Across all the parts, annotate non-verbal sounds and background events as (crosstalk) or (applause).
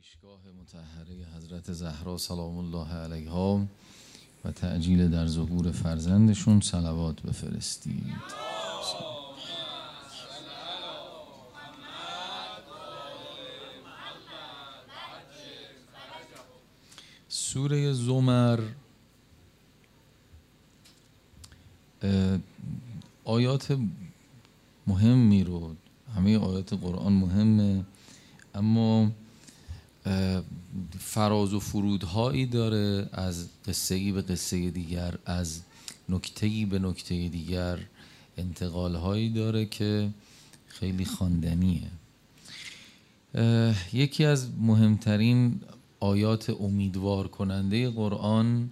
پیشگاه متحره حضرت زهرا سلام الله علیها و تعجیل در ظهور فرزندشون صلوات بفرستید. سوره زمر آیات مهمی رو همه آیات قرآن مهمه اما فراز و فرودهایی داره از قصه به قصه دیگر از نکته به نکته دیگر انتقال هایی داره که خیلی خواندنیه. یکی از مهمترین آیات امیدوار کننده قرآن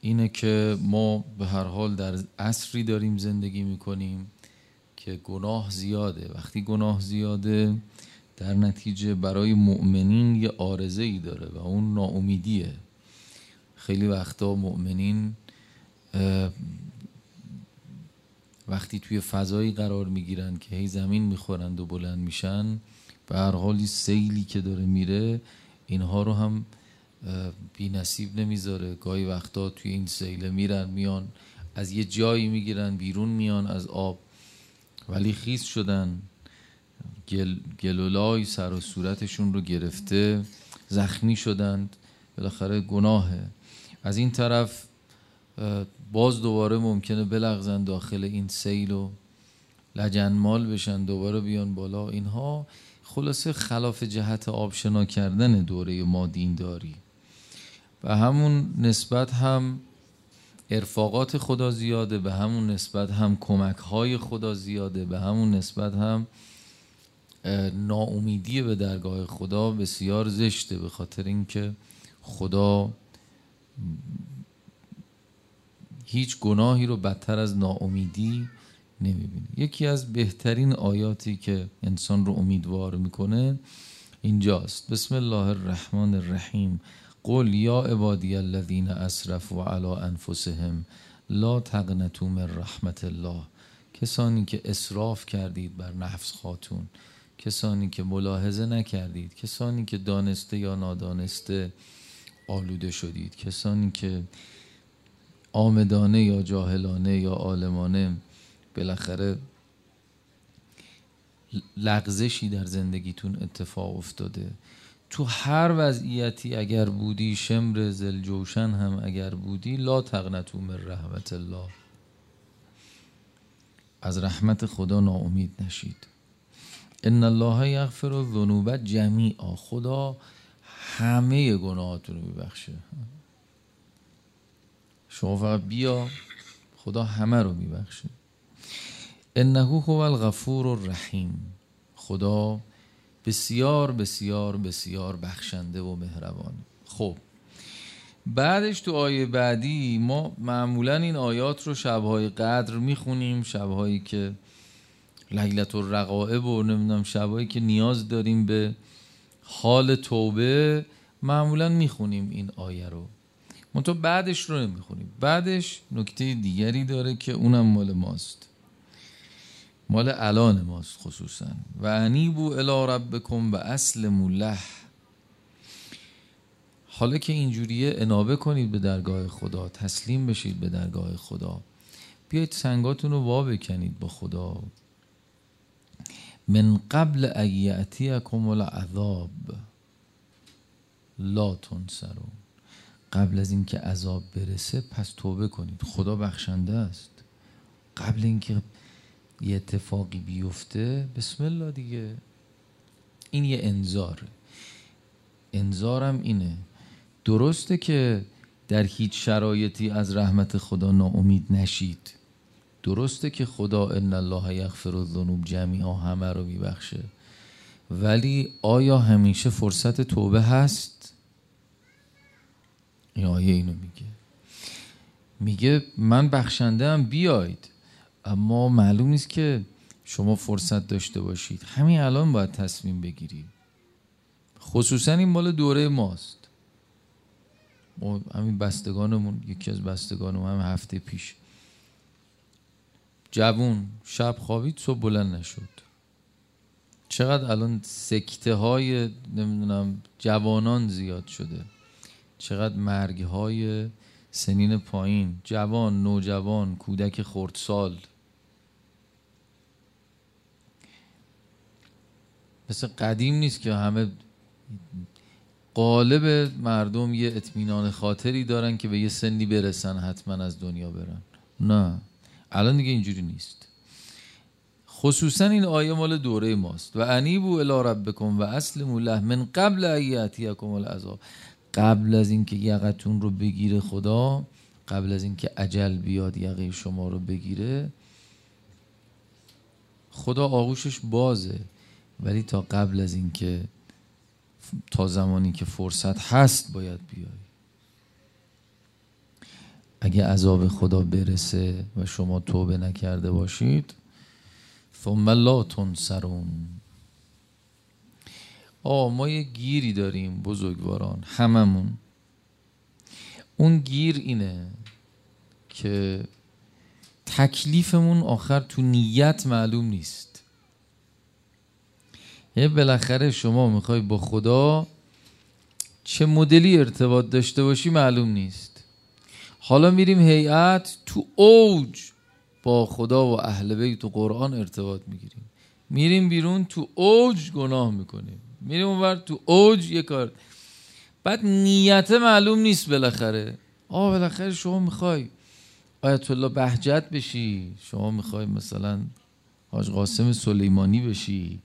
اینه که ما به هر حال در عصری داریم زندگی می‌کنیم که گناه زیاده. وقتی گناه زیاده در نتیجه برای مؤمنین یه آرزه ای داره و اون ناامیدیه. خیلی وقتا مؤمنین وقتی توی فضایی قرار می‌گیرن که هی زمین می‌خورند و بلند میشن به هر حالی سیلی که داره میره اینها رو هم بی نصیب نمی‌ذاره. گاهی وقتا توی این سیله میرن میان از یه جایی می‌گیرن بیرون میان از آب. ولی خیز شدن. گل، گلولای سر و صورتشون رو گرفته زخمی شدند. بالاخره گناهه. از این طرف باز دوباره ممکنه بلغزن داخل این سیل و لجنمال بشن دوباره بیان بالا. اینها خلاصه خلاف جهت آبشنا کردن دوره ما دینداری و همون نسبت هم ارفاقات خدا زیاده به همون نسبت هم کمک های خدا زیاده به همون نسبت هم ناامیدی به درگاه خدا بسیار زشته به خاطر اینکه خدا هیچ گناهی رو بدتر از ناامیدی نمی‌بینه. یکی از بهترین آیاتی که انسان رو امیدوار می‌کنه اینجاست. بسم الله الرحمن الرحیم. قل یا عبادی الذین اسرفوا علی انفسهم لا تقنطوا رحمت الله. کسانی که اسراف کردید بر نفس خاتون. کسانی که ملاحظه نکردید کسانی که دانسته یا نادانسته آلوده شدید کسانی که آمدانه یا جاهلانه یا عالمانه بالاخره لغزشی در زندگیتون اتفاق افتاده. تو هر وضعیتی اگر بودی شمر زلجوشن هم اگر بودی لا تقنطو من رحمت الله. از رحمت خدا ناامید نشید. ان الله یغفر الذنوب جمیعا خدا همه گناهاتون رو میبخشه. شما فقط بیا خدا همه رو میبخشه. انه هو الغفور الرحیم. خدا بسیار بسیار بسیار بخشنده و مهربان. خب بعدش تو آیه بعدی ما معمولا این آیات رو شبهای قدر می‌خونیم شبهایی که لیلت الرقائب و نمی‌دونم شبهایی که نیاز داریم به حال توبه معمولا می‌خونیم این آیه رو. منتها بعدش رو نمی‌خونیم. بعدش نکته دیگری داره که اونم مال ماست. مال الان ماست خصوصا. و انیبو الی ربکم و اصل موله حالا که اینجوریه انابه کنید به درگاه خدا تسلیم بشید به درگاه خدا. بیاید سنگاتون رو وا بکنید با خدا. من قبل ایعتیکم العذاب. لا تنصرون. قبل از اینکه عذاب برسه پس توبه کنید. خدا بخشنده است. قبل اینکه یه اتفاقی بیفته بسم الله دیگه. این یه انذاره انذارم اینه. درسته که در هیچ شرایطی از رحمت خدا ناامید نشید. درسته که خدا ان الله یغفر الذنوب جمیعا همه رو میبخشه. ولی آیا همیشه فرصت توبه هست؟ این آیه اینو میگه. میگه من بخشنده هم بیاید اما معلوم نیست که شما فرصت داشته باشید. همین الان باید تصمیم بگیرید. خصوصا این مال دوره ماست. ما همین بستگانمون یکی از بستگانمون هم هفته پیش جوون شب خوابید صبح بلند نشد. چقدر الان سکته های نمی‌دونم جوانان زیاد شده. چقدر مرگ های سنین پایین. جوان نوجوان کودک خردسال. مثل قدیم نیست که همه قالب مردم یه اطمینان خاطری دارن که به یه سنی برسن حتما از دنیا برن. نه. الان دیگه اینجوری نیست. خصوصا این آیه مال دوره ماست. و انیبو الی ربکم و اسلموا له من قبل ایاتیکم العذاب. قبل از اینکه یقتون رو بگیره خدا قبل از اینکه عجل بیاد یقه شما رو بگیره خدا آغوشش بازه. ولی تا قبل از اینکه تا زمانی که فرصت هست باید بیای اگه عذاب خدا برسه و شما توبه نکرده باشید ثم لا تنصرون. آه ما یه گیری داریم بزرگواران هممون. اون گیر اینه که تکلیفمون آخر تو نیت معلوم نیست. یه بالاخره شما می‌خوای با خدا چه مدلی ارتباط داشته باشی معلوم نیست. حالا میریم هیئت تو اوج با خدا و اهل بیت و قرآن ارتباط می‌گیریم. میریم بیرون تو اوج گناه می‌کنیم. میریم اونور تو اوج یه کار. بعد نیت معلوم نیست بالاخره. آه بالاخره شما می‌خوای آیت الله بهجت بشی. شما می‌خوای مثلا حاج قاسم سلیمانی بشی.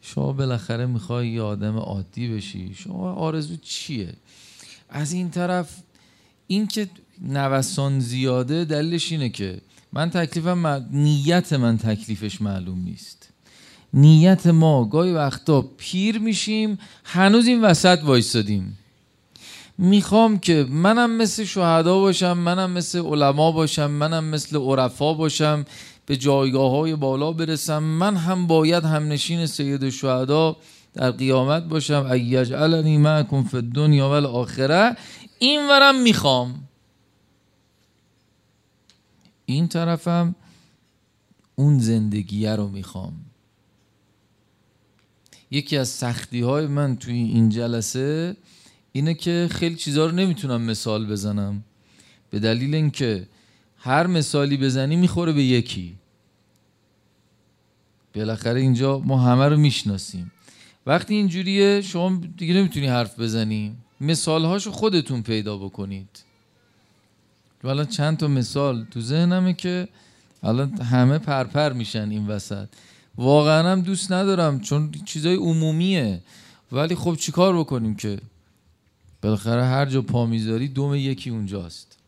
شما بالاخره می‌خوای یه آدم عادی بشی. شما آرزو چیه؟ از این طرف این که نوسان زیاده دلیلش اینه که من تکلیفم نیت من تکلیفش معلوم نیست. نیت ما گاهی وقتا پیر میشیم هنوز این وسط وایستادیم می‌خوام که منم مثل شهدا باشم منم مثل علما باشم منم مثل عرفا باشم به جایگاه های بالا برسم. من هم باید همنشین سید شهدا در قیامت باشم. ایجعلنی معکم فی الدنیا و الاخره این ورم می‌خوام. این طرفم اون زندگیه رو می‌خوام. یکی از سختی های من توی این جلسه اینه که خیلی چیزها رو نمی‌تونم مثال بزنم. به دلیل اینکه هر مثالی بزنی می‌خوره به یکی. بالاخره اینجا ما همه رو می‌شناسیم. وقتی اینجوریه شما دیگه نمی‌تونی حرف بزنی. مثالهاشو خودتون پیدا بکنید. الان چند تا مثال تو ذهنمه که الان همه پرپر میشن این وسط. واقعا هم دوست ندارم چون چیزای عمومیه. ولی خب چیکار بکنیم که بالاخره هر جا پا می‌ذاری دوم یکی اونجاست.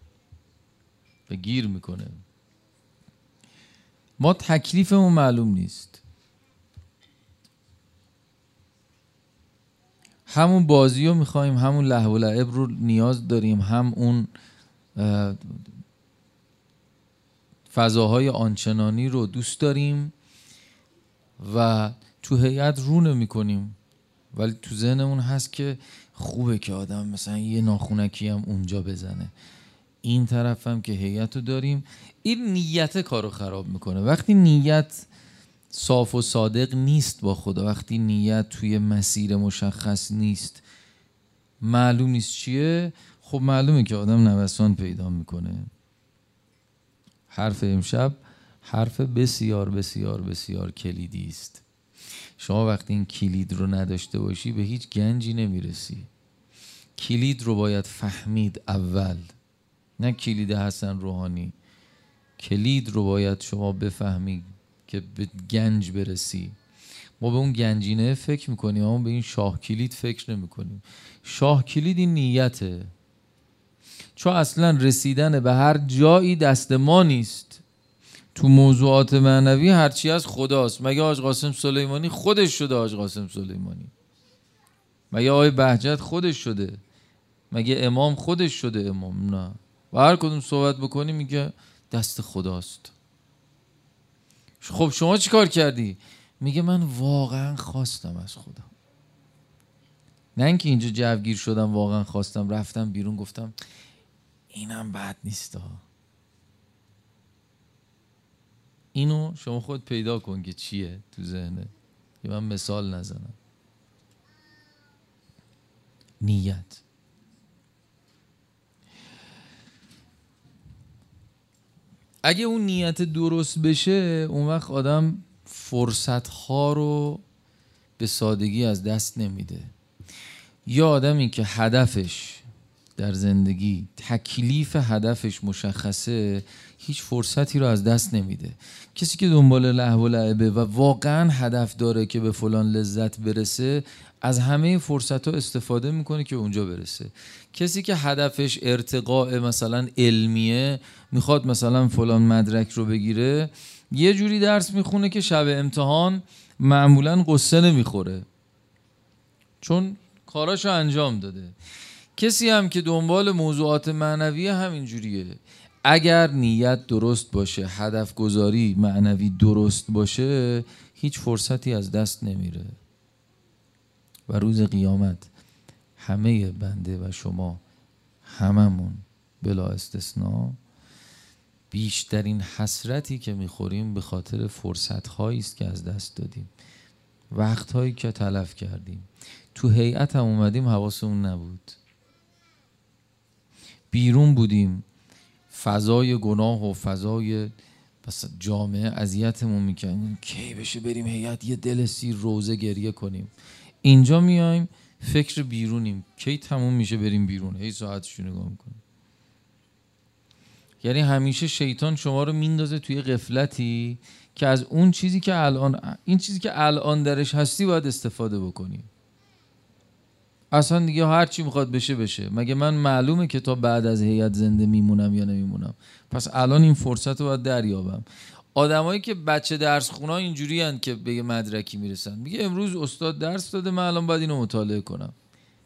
و گیر می‌کنه. ما تکلیفمون معلوم نیست. همون بازی رو می‌خوایم همون لحو لعب رو نیاز داریم هم اون فضاهای آنچنانی رو دوست داریم و تو هیئت رو نمی کنیم ولی تو ذهنمون هست که خوبه که آدم مثلا یه ناخونکی هم اونجا بزنه. این طرف هم که هیئت رو داریم این نیت کارو خراب می‌کنه. وقتی نیت صاف و صادق نیست با خدا وقتی نیت توی مسیر مشخص نیست معلوم نیست چیه؟ خب معلومه که آدم نوسان پیدا می‌کنه. حرف امشب حرف بسیار بسیار بسیار کلیدی است. شما وقتی این کلید رو نداشته باشی به هیچ گنجی نمی‌رسی. کلید رو باید فهمید اول. نه کلید حسن روحانی. کلید رو باید شما بفهمی که به گنج برسی. ما به اون گنجینه فکر می‌کنیم اما به این شاه کلید فکر نمی‌کنیم. شاه کلید این نیته. چون اصلا رسیدن به هر جایی دست ما نیست. تو موضوعات معنوی هرچی از خداست. مگه آج قاسم سلیمانی خودش شده آج قاسم سلیمانی؟ مگه آقای بهجت خودش شده؟ مگه امام خودش شده امام؟ نه. و هر کدوم صحبت بکنی میگه دست خداست. خب شما چی کار کردی؟ میگه من واقعا خواستم از خدا نه اینکه اینجا جوگیر شدم واقعا خواستم رفتم بیرون گفتم اینم بد نیست اینو شما خود پیدا کن که چیه تو ذهنه که من مثال نزنم. نیت. اگه اون نیت درست بشه اون وقت آدم فرصت ها رو به سادگی از دست نمیده. یا آدمی که هدفش در زندگی تکلیف هدفش مشخصه هیچ فرصتی رو از دست نمیده. کسی که دنبال لحو و لعبه و واقعا هدف داره که به فلان لذت برسه از همه فرصت ها استفاده می‌کنه که اونجا برسه. کسی که هدفش ارتقاء مثلا علمیه می‌خواد مثلا فلان مدرک رو بگیره یه جوری درس می‌خونه که شب امتحان معمولا قصه نمی‌خوره. چون کاراشو انجام داده. کسی هم که دنبال موضوعات معنویه همین جوریه. اگر نیت درست باشه هدف گذاری معنوی درست باشه هیچ فرصتی از دست نمیره. و روز قیامت همه بنده و شما هممون بلا استثناء بیشترین حسرتی که می‌خوریم به خاطر فرصت است که از دست دادیم. وقت هایی که تلف کردیم. تو هیئت هم اومدیم حواسمون نبود. بیرون بودیم. فضای گناه و فضای جامعه اذیتمون می‌کنیم کی بشه بریم هیئت؟ یه دل سیر روزه گریه کنیم. اینجا میایم فکر بیرونیم. کی تموم میشه بریم بیرون؟ هی ساعتشو نگاه می‌کنیم. یعنی همیشه شیطان شما رو میندازه توی قفلتی که از اون چیزی که الان این چیزی که الان درش هستی باید استفاده بکنی. اصلا دیگه هر چی می‌خواد بشه بشه. مگه من معلومه که تا بعد از هیئت زنده میمونم یا نمیمونم؟ پس الان این فرصت رو باید دریابم. آدمایی که بچه درس خونا اینجوری هن که به یه مدرکی می‌رسن. میگه امروز استاد درس داده من الان باید اینو مطالعه کنم.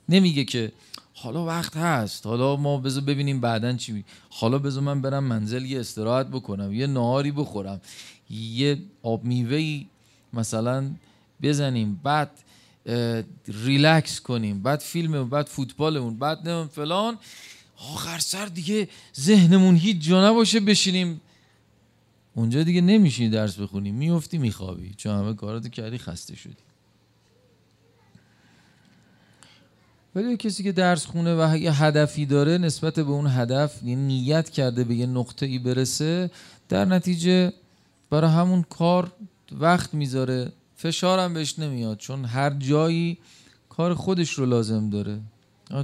نمیگه که حالا وقت هست حالا ما بذار ببینیم بعدا چی می حالا بذار من برم منزل یه استراحت بکنم یه نهاری بخورم یه آب میوه مثلا بزنیم. بعد ریلکس کنیم. بعد فیلم بعد فوتبالمون بعد نه فلان. آخر سر دیگه ذهنمون هیچ جا نباشه بشینیم. اونجا دیگه نمیشینی درس بخونی. میفتی میخوابی. چون همه کاراتو کردی خسته شدی. ولی کسی که درس خونه و یه هدفی داره نسبت به اون هدف یه نیت کرده به یه نقطه ای برسه در نتیجه برای همون کار وقت می‌ذاره. فشارم بهش نمیاد چون هر جایی کار خودش رو لازم داره.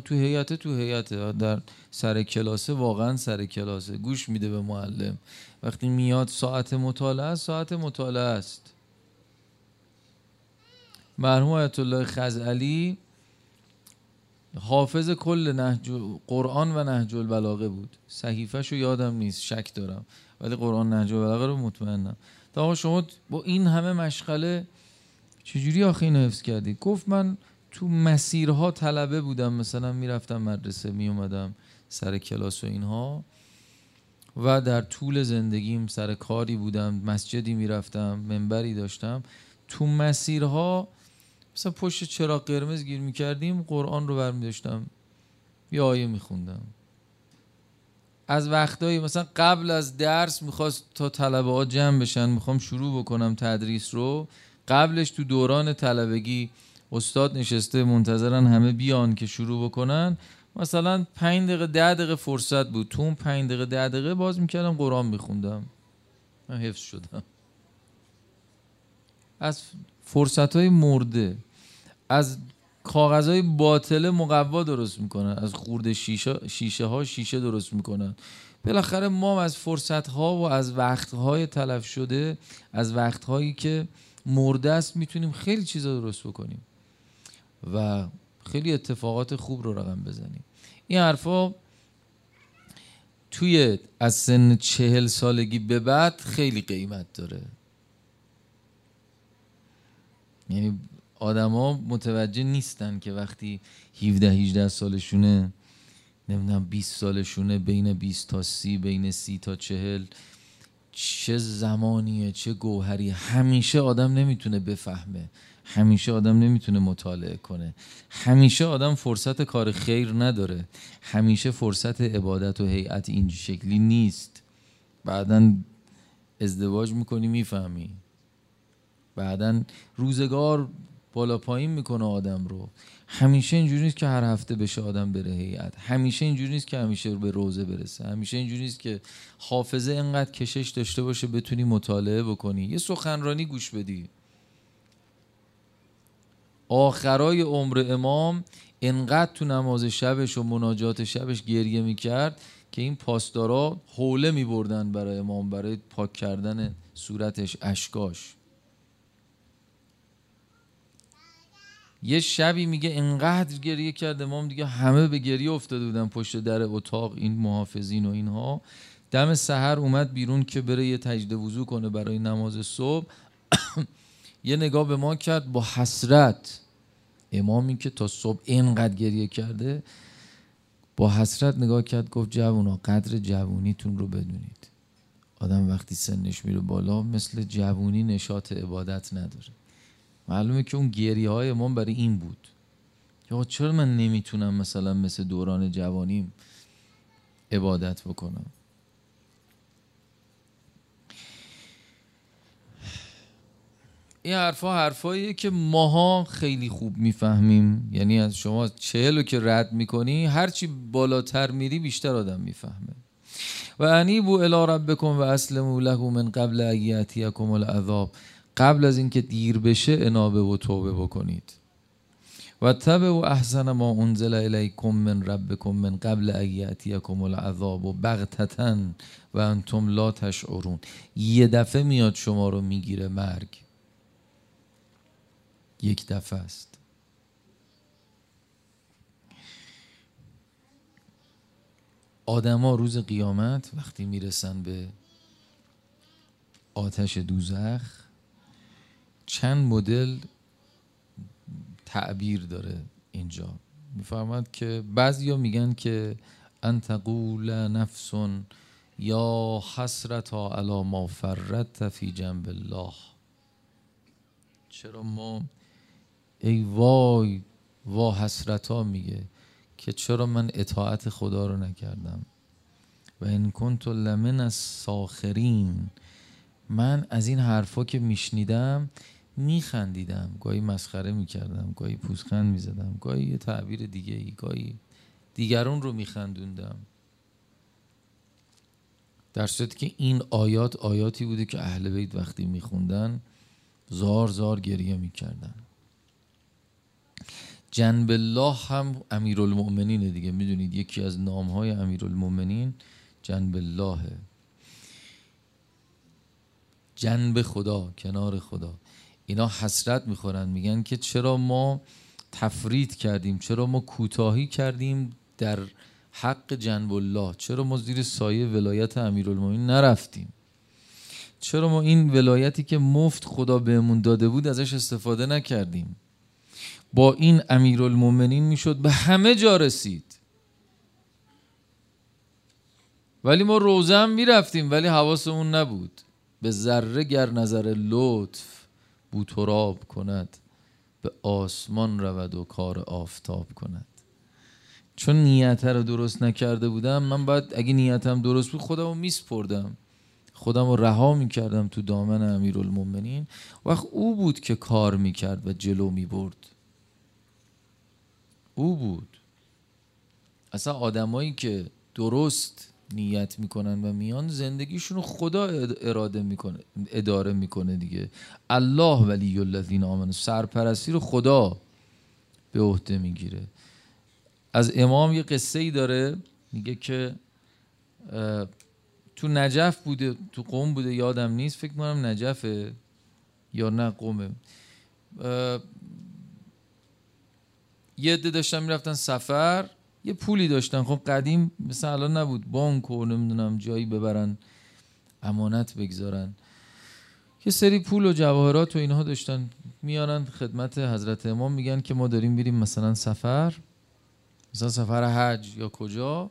تو هیئت تو هیئت در سر کلاسه واقعا سر کلاسه. گوش میده به معلم. وقتی میاد ساعت مطالعه ساعت مطالعه است. مرحوم آیت الله خزعلی حافظ کل نهج قرآن و نهج البلاغه بود. صحیفش رو یادم نیست شک دارم. ولی قرآن نهج البلاغه رو مطمئنم. تا شما با این همه مشغله چجوری آخه اینو حفظ کردی؟ گفت من تو مسیرها طلبه بودم مثلا می‌رفتم مدرسه میومدم سر کلاس و اینها و در طول زندگیم سر کاری بودم مسجدی می‌رفتم منبری داشتم. تو مسیرها مثلا پشت چراغ قرمز گیر می‌کردیم قرآن رو برمی داشتم یه آیه میخوندم. از وقتایی مثلا قبل از درس می‌خواست تا طلبه ها جمع بشن می‌خوام شروع بکنم تدریس رو. قبلش تو دوران طلبگی استاد نشسته منتظرن همه بیان که شروع بکنن. مثلا پنج دقیقه ده دقیقه فرصت بود. تو اون پنج دقیقه ده دقیقه باز می‌کردم قرآن میخوندم. من حفظ شدم. از فرصت های مرده از کاغذ های باطله مقوا درست می‌کنن از خورده شیشه, شیشه ها شیشه درست می‌کنن. بالاخره ما از فرصت ها و از وقت های تلف شده از وقت هایی که مرده است می‌تونیم خیلی چیزا درست بکنیم. و خیلی اتفاقات خوب رو رقم بزنیم. این حرفا توی از سن چهل سالگی به بعد خیلی قیمت داره. یعنی آدما متوجه نیستن که وقتی 17 18 سالشونه نمی‌دونم 20 سالشونه بین 20 تا 30 بین 30 تا 40 چه زمانیه چه گوهری همیشه آدم نمی‌تونه بفهمه. همیشه آدم نمی‌تونه مطالعه کنه. همیشه آدم فرصت کار خیر نداره. همیشه فرصت عبادت و هیئت این شکلی نیست. بعدا ازدواج می‌کنی می‌فهمی. بعدا روزگار بالا پایین می‌کنه آدم رو. همیشه اینجوری نیست که هر هفته بشه آدم بره هیئت. همیشه اینجوری نیست که همیشه به روزه برسه. همیشه اینجوری نیست که حافظه انقدر کشش داشته باشه بتونی مطالعه بکنی. یه سخنرانی گوش بدی. آخرای عمر امام انقدر تو نماز شبش و مناجات شبش گریه می‌کرد که این پاسدارا حوله میبردن برای امام برای پاک کردن صورتش اشکاش. یه شبی میگه انقدر گریه کرد امام دیگه همه به گریه افتاده بودن پشت در اتاق این محافظین و اینها. دم سحر اومد بیرون که بره یه تجد وضو کنه برای نماز صبح. (coughs) یه نگاه به ما کرد با حسرت. امامی که تا صبح اینقدر گریه کرده با حسرت نگاه کرد گفت جوونا قدر جوونیتون رو بدونید. آدم وقتی سنش میره بالا مثل جوونی نشاط عبادت نداره. معلومه که اون گریه های امام برای این بود. یا چرا من نمی‌تونم مثلا مثل دوران جوانیم عبادت بکنم؟ این حرفا حرفاییه که ماها خیلی خوب می‌فهمیم. یعنی از شما چهلو که رد می‌کنی هرچی بالاتر میری بیشتر آدم می‌فهمه. و انیبو الی ربکم و اسلمو له من قبل ایاتیکم العذاب. قبل از اینکه دیر بشه انابه و توبه بکنید. و تبع و احسن ما انزل الیکم من ربکم من قبل ایاتیکم العذاب و بغتتن و انتم لا تشعرون. یه دفعه میاد شما رو می‌گیره مرگ. یک دفعه است. آدما روز قیامت وقتی می‌رسن به آتش دوزخ چند مدل تعبیر داره اینجا. میفرماد که بعضیا میگن که ان تقول نفس یا حسرتا علی ما فرت فی جنب الله. چرا ما ای وای وا حسرتا میگه که چرا من اطاعت خدا رو نکردم؟ و این کنت لمن از ساخرین من از این حرفا که میشنیدم میخندیدم گاهی مسخره می‌کردم گاهی پوزخند می‌زدم گاهی یه تعبیر دیگه ای گاهی دیگرون رو میخندوندم. در صورتی که این آیات آیاتی بوده که اهل بیت وقتی میخوندن زار زار گریه می‌کردن. جنب الله هم امیرالمؤمنینه دیگه می‌دونید یکی از نامهای امیرالمؤمنین جنب اللهه جنب خدا کنار خدا. اینا حسرت می‌خورن میگن که چرا ما تفرید کردیم چرا ما کوتاهی کردیم در حق جنب الله؟ چرا ما زیر سایه ولایت امیرالمومنین نرفتیم؟ چرا ما این ولایتی که مفت خدا بهمون داده بود ازش استفاده نکردیم؟ با این امیرالمومنین می‌شد به همه جا رسید. ولی ما روزم می‌رفتیم ولی حواسمون نبود. به ذره گر نظر لطف بوتراب کند به آسمان رود و کار آفتاب کند. چون نیت رو درست نکرده بودم من باید اگه نیتم درست بود خودم رو میسپردم. خودم رو رها می‌کردم تو دامن امیرالمومنین وقت او بود که کار می‌کرد و جلو می‌برد. او بود. اصلا آدمایی که درست نیت می‌کنن و میان زندگیشون خدا اراده می‌کنه اداره می‌کنه دیگه. الله ولی الذین آمنوا. سرپرستی رو خدا به عهده می‌گیره. از امام یه قصه ای داره میگه که تو نجف بوده تو قوم بوده یادم نیست فکر کنم نجفه یا نه قومه. یه عده داشتن می‌رفتن سفر یه پولی داشتن. خب قدیم مثل الان نبود. بانک و نمی‌دونم جایی ببرن امانت بگذارن. یه سری پول و جواهرات و اینها داشتن. میارن خدمت حضرت امام. میگن که ما داریم میریم مثلا سفر. مثلا سفر حج یا کجا.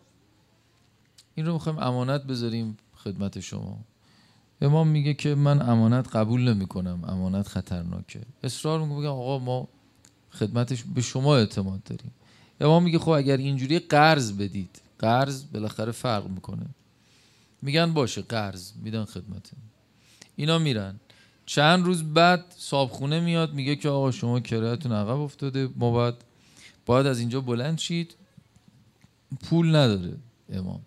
این رو می‌خوایم امانت بذاریم خدمت شما. امام میگه که من امانت قبول نمی کنم امانت خطرناکه. اصرار میگه آقا ما خدمتش به شما اعتماد داریم. امام میگه خب اگر اینجوری قرض بدید. قرض بالاخره فرق می‌کنه. میگن باشه قرض میدن خدمت اینا میرن. چند روز بعد صابخونه میاد میگه که آقا شما کرایتون عقب افتاده. ما باید باید از اینجا بلند شید. پول نداره امام.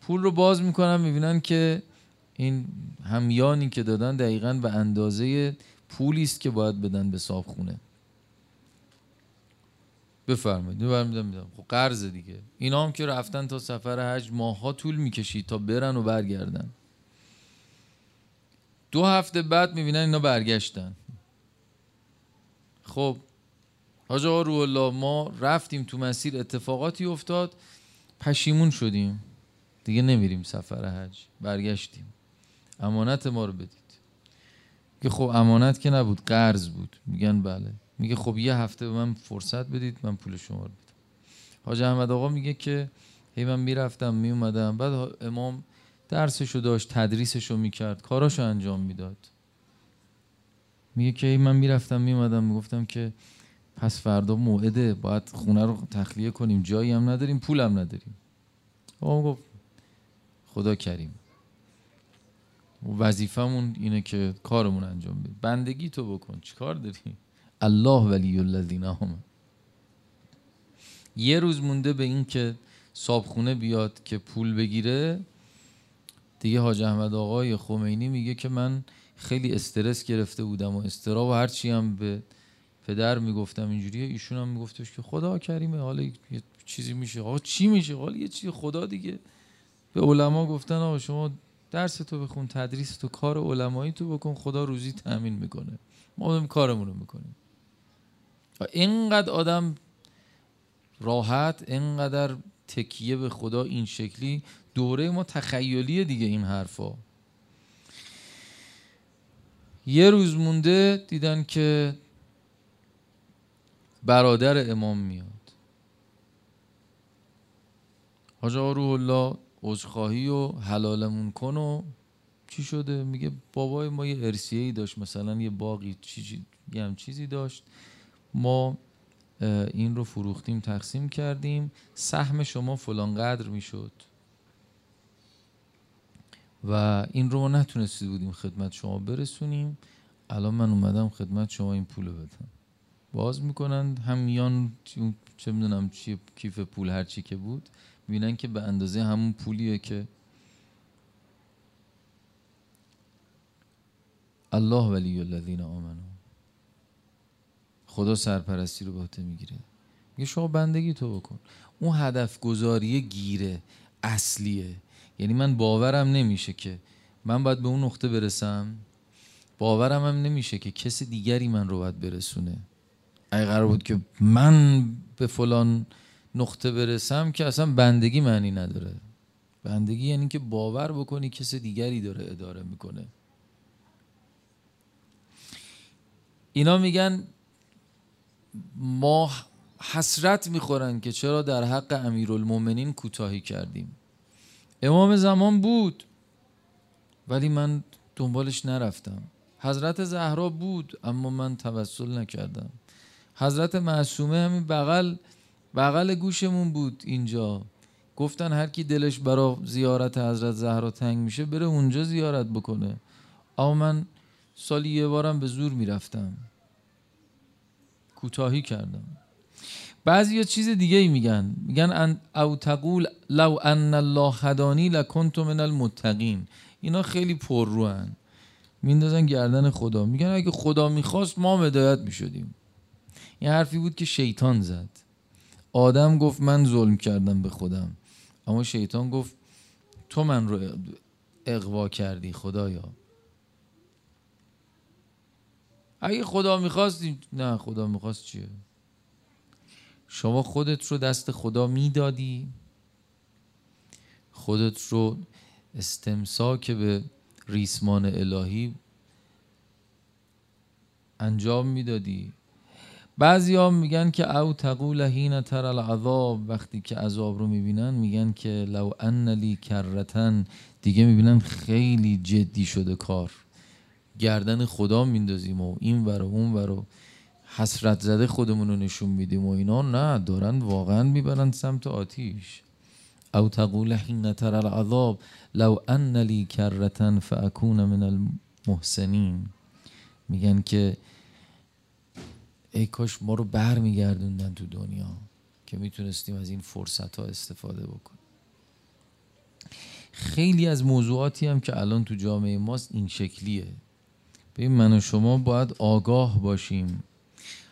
پول رو باز می‌کنن می‌بینن که این همیانی که دادن دقیقا به اندازه پولی است که باید بدن به صابخونه بفرمایید. میدم میدم خب قرض دیگه. اینا هم که رفتن تا سفر حج ماها طول می‌کشید تا برن و برگردن. دو هفته بعد می‌بینن اینا برگشتن. خب حاج آقا روح الله ما رفتیم تو مسیر اتفاقاتی افتاد پشیمون شدیم. دیگه نمیریم سفر حج. برگشتیم. امانت ما رو بدید. که خب امانت که نبود قرض بود. میگن بله. میگه خب یه هفته به من فرصت بدید من پول شما رو بدم حاج احمد آقا میگه که هی من می‌رفتم میومدم. بعد امام درسشو داشت تدریسشو می‌کرد کاراشو انجام می‌داد. میگه که من می‌رفتم میومدم می‌گفتم که پس فردا موعده باید خونه رو تخلیه کنیم جایی هم نداریم پول هم نداریم. آقا گفت خدا کریم. وظیفمون اینه که کارمون انجام بدیم. بندگی تو بکن چیکار داری الله ولی الذین هم. یه روز مونده به این که صابخونه بیاد که پول بگیره دیگه حاج احمد آقای خمینی میگه که من خیلی استرس گرفته بودم و استراب و هرچی هم به پدر می‌گفتم اینجوریه ایشون هم میگفتش که خدا کریمه حالا یه چیزی میشه. آقا چی میشه؟ حالا یه چیزی خدا دیگه. به علما گفتن آقا شما درس تو بخون تدریس تو کار علمایی تو بکن خدا روزی تامین می‌کنه. ما هم کارمون رو می‌کنیم. اینقدر آدم راحت اینقدر تکیه به خدا این شکلی دوره ما تخیلی دیگه این حرفا. یه روز مونده دیدن که برادر امام میاد. حاج روح الله عذرخواهی و حلالمون کن و چی شده؟ میگه بابای ما یه ارسیه ای داشت مثلا یه باقی چیزی یه هم چیزی داشت. ما این رو فروختیم تقسیم کردیم. سهم شما فلان قدر می‌شد. و این رو ما نتونستی بودیم خدمت شما برسونیم. الان من اومدم خدمت شما این پول بدم. باز می‌کنن هم میان چه می‌دونم چی کیف پول هر چی که بود می‌بینن که به اندازه همون پولیه که الله ولی الذین آمنو. خدا سرپرستی رو به می‌گیره. میگه شما بندگی تو بکن. اون هدف گذاری گیره اصلیه. یعنی من باورم نمیشه که من باید به اون نقطه برسم. باورم هم نمیشه که کسی دیگری من رو باید برسونه. اگه قرار بود که من به فلان نقطه برسم که اصلا بندگی معنی نداره. بندگی یعنی که باور بکنی کسی دیگری داره اداره می‌کنه. اینا میگن ما حسرت می‌خورن که چرا در حق امیرالمومنین کوتاهی کردیم. امام زمان بود ولی من دنبالش نرفتم. حضرت زهرا بود اما من توسل نکردم. حضرت معصومه همین بغل بغل گوشمون بود اینجا. گفتن هر کی دلش برا زیارت حضرت زهرا تنگ میشه بره اونجا زیارت بکنه. اما من سالی یه بارم به زور می‌رفتم. کوتاهی کردم. بعضی یا چیز دیگه ای میگن میگن او تقول لو ان الله هدانی لکنت من المتقین. اینا خیلی پر روان میندازن گردن خدا. میگن اگه خدا می‌خواست ما هدایت می‌شدیم. این حرفی بود که شیطان زد. آدم گفت من ظلم کردم به خودم. اما شیطان گفت تو من رو اقوا کردی خدایا. اگه خدا می‌خواست نه خدا می‌خواست چیه؟ شما خودت رو دست خدا می‌دادی. خودت رو استمساک به ریسمان الهی انجام می‌دادی. بعضی ها میگن که او تقول هین تر العذاب. وقتی که عذاب رو می‌بینن میگن که لو ان لی کرتن. دیگه می‌بینن خیلی جدی شده کار. گردن خدا میندازیم و این ور و اون ور و حسرت زده خودمون رو نشون میدیم و اینا نه دارن واقعا می‌برن سمت آتیش. او تقول حین تر العذاب لو ان لی کرتن فاکون من المحسنین. میگن که ای کاش ما رو بر میگردوندن تو دنیا که می‌تونستیم از این فرصت ها استفاده بکنیم. خیلی از موضوعاتی هم که الان تو جامعه ماست این شکلیه. ببین من و شما باید آگاه باشیم.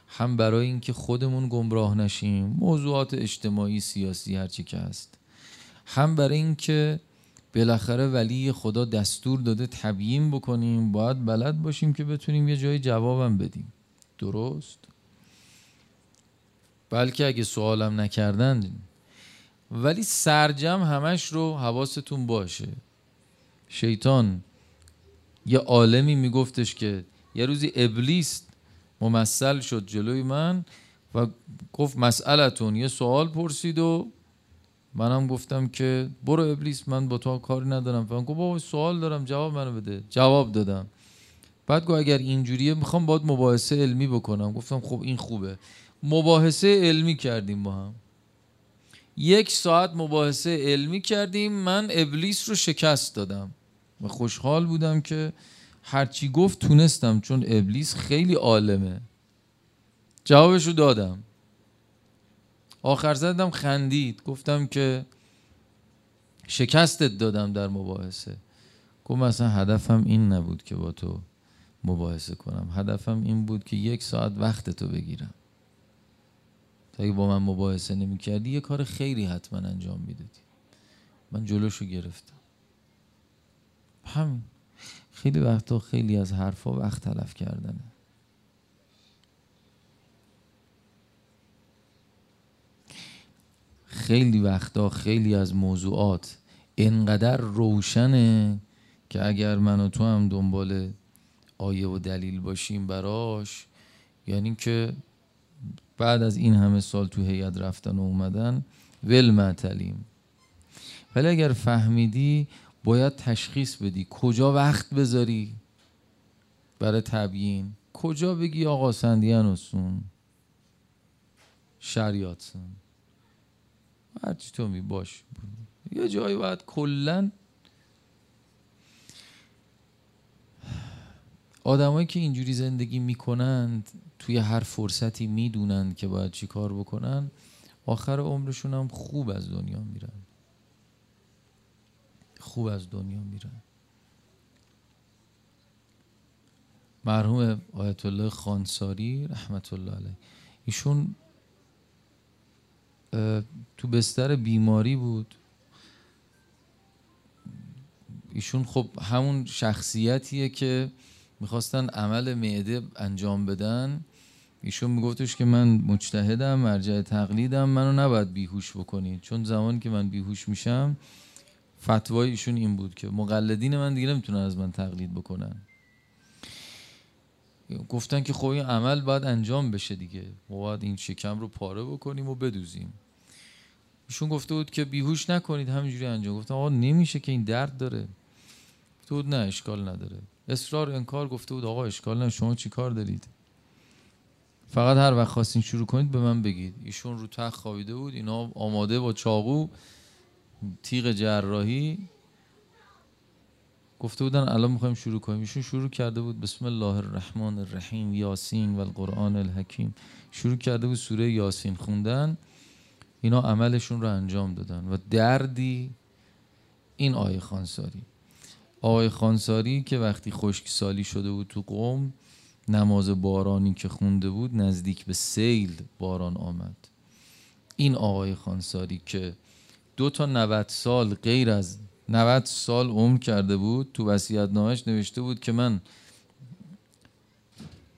هم برای اینکه خودمون گمراه نشیم موضوعات اجتماعی سیاسی هرچی که هست. هم برای اینکه بالاخره ولی خدا دستور داده تبیین بکنیم باید بلد باشیم که بتونیم یه جای جوابم بدیم. درست؟ بلکه اگه سوالم نکردن ولی سرجم همش رو حواستون باشه. شیطان یه عالمی میگفتش که یه روزی ابلیس ممثل شد جلوی من و گفت مسئلتون یه سوال پرسید و منم گفتم که برو ابلیس من با تو کاری ندارم. فهم گفت بابا سوال دارم جواب منو بده. جواب دادم. بعد گفت اگر اینجوریه می‌خوام باید مباحثه علمی بکنم. گفتم خب این خوبه. مباحثه علمی کردیم با هم. یک ساعت مباحثه علمی کردیم من ابلیس رو شکست دادم. و خوشحال بودم که هرچی گفت تونستم چون ابلیس خیلی عالمه. جوابش رو دادم. آخر زدم خندید. گفتم که شکستت دادم در مباحثه. گفت مثلا هدفم این نبود که با تو مباحثه کنم. هدفم این بود که یک ساعت وقت تو بگیرم. تا اگه با من مباحثه نمی کردی یه کار خیلی حتما انجام می‌دادی. من جلوشو گرفتم. همین. خیلی وقتا خیلی از حرفا وقت تلف کردنه. خیلی وقتا خیلی از موضوعات انقدر روشنه که اگر من و تو هم دنبال آیه و دلیل باشیم براش یعنی که بعد از این همه سال تو هیئت رفتن و اومدن ول معتلیم. ولی اگر فهمیدی باید تشخیص بدی. کجا وقت بذاری برای تبیین؟ کجا بگی آقا سندیان اسون شریعتسون هرچی تو می باش. یه جایی باید کلا آدمایی که اینجوری زندگی می‌کنند توی هر فرصتی می‌دونند که باید چی کار بکنن آخر عمرشون هم خوب از دنیا میرن. خوب از دنیا میرن. مرحوم آیت الله خانساری رحمت الله علیه. ایشون تو بستر بیماری بود. ایشون خب همون شخصیتیه که می‌خواستن عمل معده انجام بدن. ایشون میگفتش که من مجتهدم مرجع تقلیدم منو نباید بیهوش بکنید. چون زمانی که من بیهوش میشم فتوای ایشون این بود که مقلدین من دیگه نمی‌تونن از من تقلید بکنن. گفتن که خب این عمل باید انجام بشه دیگه. ما باید این شکم رو پاره بکنیم و بدوزیم. ایشون گفته بود که بیهوش نکنید همینجوری انجام. گفتم آقا نمیشه که این درد داره. گفته بود نه اشکال نداره. اصرار انکار گفته بود آقا اشکال نه شما چی کار دارید؟ فقط هر وقت خواستین شروع کنید به من بگید. ایشون رو تخت خوابیده بود. اینا آماده با چاقو تیغ جراحی گفته بودن الان می‌خوایم شروع کنیم. ایشون شروع کرده بود بسم الله الرحمن الرحیم یاسین و القرآن الحکیم. شروع کرده بود سوره یاسین خوندن. اینا عملشون رو انجام دادن و دردی این آیه خانساری. آقای خانساری که وقتی سالی شده بود تو قوم نماز بارانی که خونده بود نزدیک به سیل باران آمد. این آقای خانساری که دو تا 90 سال غیر از 90 سال عمر کرده بود تو وصیت نامش نوشته بود که من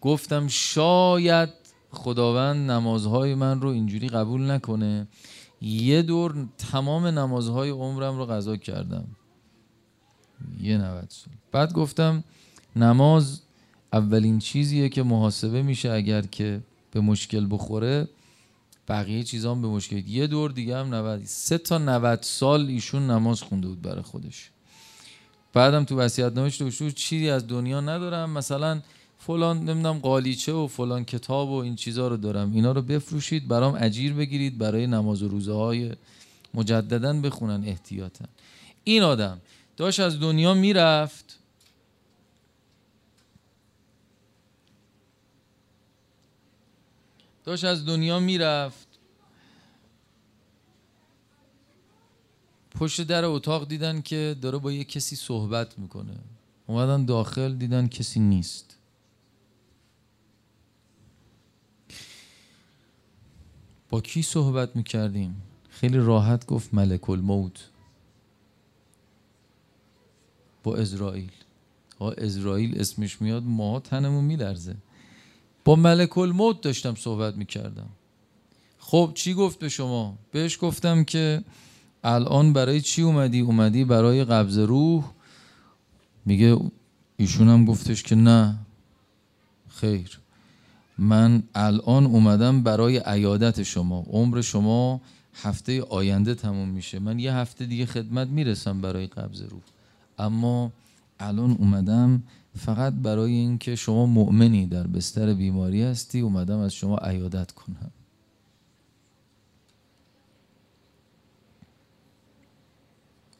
گفتم شاید خداوند نمازهای من رو اینجوری قبول نکنه. یه دور تمام نمازهای عمرم رو قضا کردم. یه 90 سال. بعد گفتم نماز اولین چیزیه که محاسبه میشه اگر که به مشکل بخوره. بقیه چیزا به مشکل. یه دور دیگه هم 90 سه تا 90 سال ایشون نماز خونده بود برای خودش. بعدم تو وصیت نامش نوشته چیزی از دنیا ندارم. مثلا فلان نمی‌دونم قالیچه و فلان کتاب و این چیزا رو دارم. اینا رو بفروشید برام اجیر بگیرید برای نماز و روزه های مجددا بخونن احتیاطا. این آدم داشت از دنیا می‌رفت. داشت از دنیا می‌رفت. پشت در اتاق دیدن که داره با یه کسی صحبت می‌کنه. اومدن داخل دیدن کسی نیست. با کی صحبت می‌کردیم؟ خیلی راحت گفت ملک الموت. با اسرائیل. ها اسرائیل اسمش میاد ما تنمون میلرزه. با ملک الموت داشتم صحبت می‌کردم. خب چی گفت به شما؟ بهش گفتم که الان برای چی اومدی؟ اومدی برای قبض روح. میگه ایشون هم گفتش که نه. خیر. من الان اومدم برای عیادت شما. عمر شما هفته آینده تموم میشه. من یه هفته دیگه خدمت می‌رسم برای قبض روح. اما الان اومدم فقط برای اینکه شما مؤمنی در بستر بیماری هستی اومدم از شما عیادت کنم.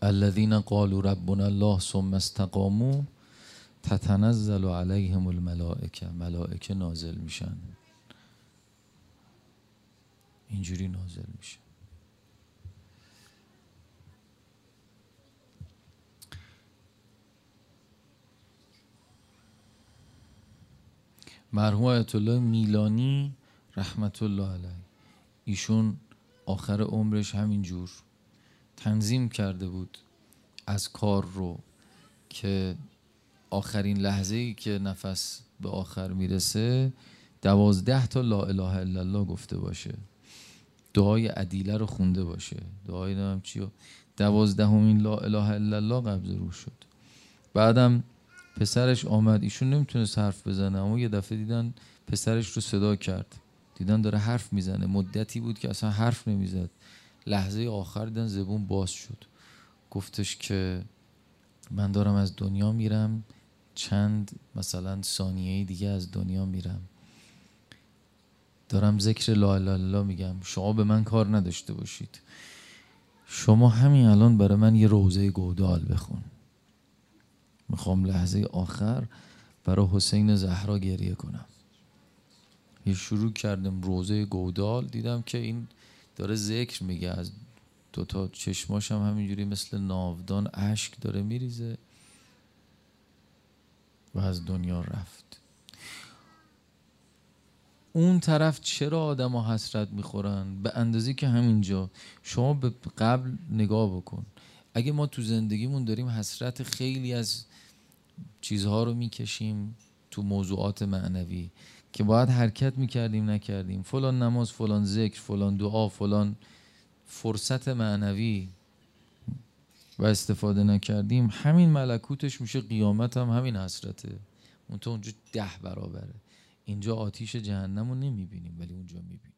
الذين قالوا ربنا الله ثم استقاموا تتنزل علیهم الملائکه. ملائکه نازل میشن. اینجوری نازل میشه. مرحوم آیت الله میلانی رحمت الله علیه. ایشون آخر عمرش همینجور تنظیم کرده بود از کار رو که آخرین لحظه ای که نفس به آخر می‌رسه دوازده تا لا اله الا الله گفته باشه. دعای عدیله رو خونده باشه. دعای نمیم چی دوازدهمین لا اله الا الله قبض رو شد. بعدم پسرش آمد. ایشون نمی‌تونست حرف بزنه اما یه دفعه دیدن پسرش رو صدا کرد. دیدن داره حرف می‌زنه. مدتی بود که اصلا حرف نمی‌زد. لحظه آخر دیدن زبون باز شد. گفتش که من دارم از دنیا میرم. چند مثلا ثانیه دیگه از دنیا میرم. دارم ذکر لا اله الا میگم. شما به من کار نداشته باشید. شما همین الان برای من یه روزه گودال بخون. می‌خوام لحظه آخر برای حسین زهرا گریه کنم. یه شروع کردم روزه گودال دیدم که این داره ذکر میگه از دوتا چشماش هم همینجوری مثل ناودان اشک داره میریزه و از دنیا رفت. اون طرف چرا آدم حسرت می‌خورن؟ به اندازه که همینجا. شما به قبل نگاه بکن. اگه ما تو زندگیمون داریم حسرت خیلی از چیزها رو می‌کشیم تو موضوعات معنوی که باید حرکت می‌کردیم نکردیم. فلان نماز فلان ذکر فلان دعا فلان فرصت معنوی و استفاده نکردیم. همین ملکوتش میشه قیامت هم همین حسرته. اون تو اونجا ده برابره. اینجا آتیش جهنم رو نمی‌بینیم ولی اونجا می‌بینیم.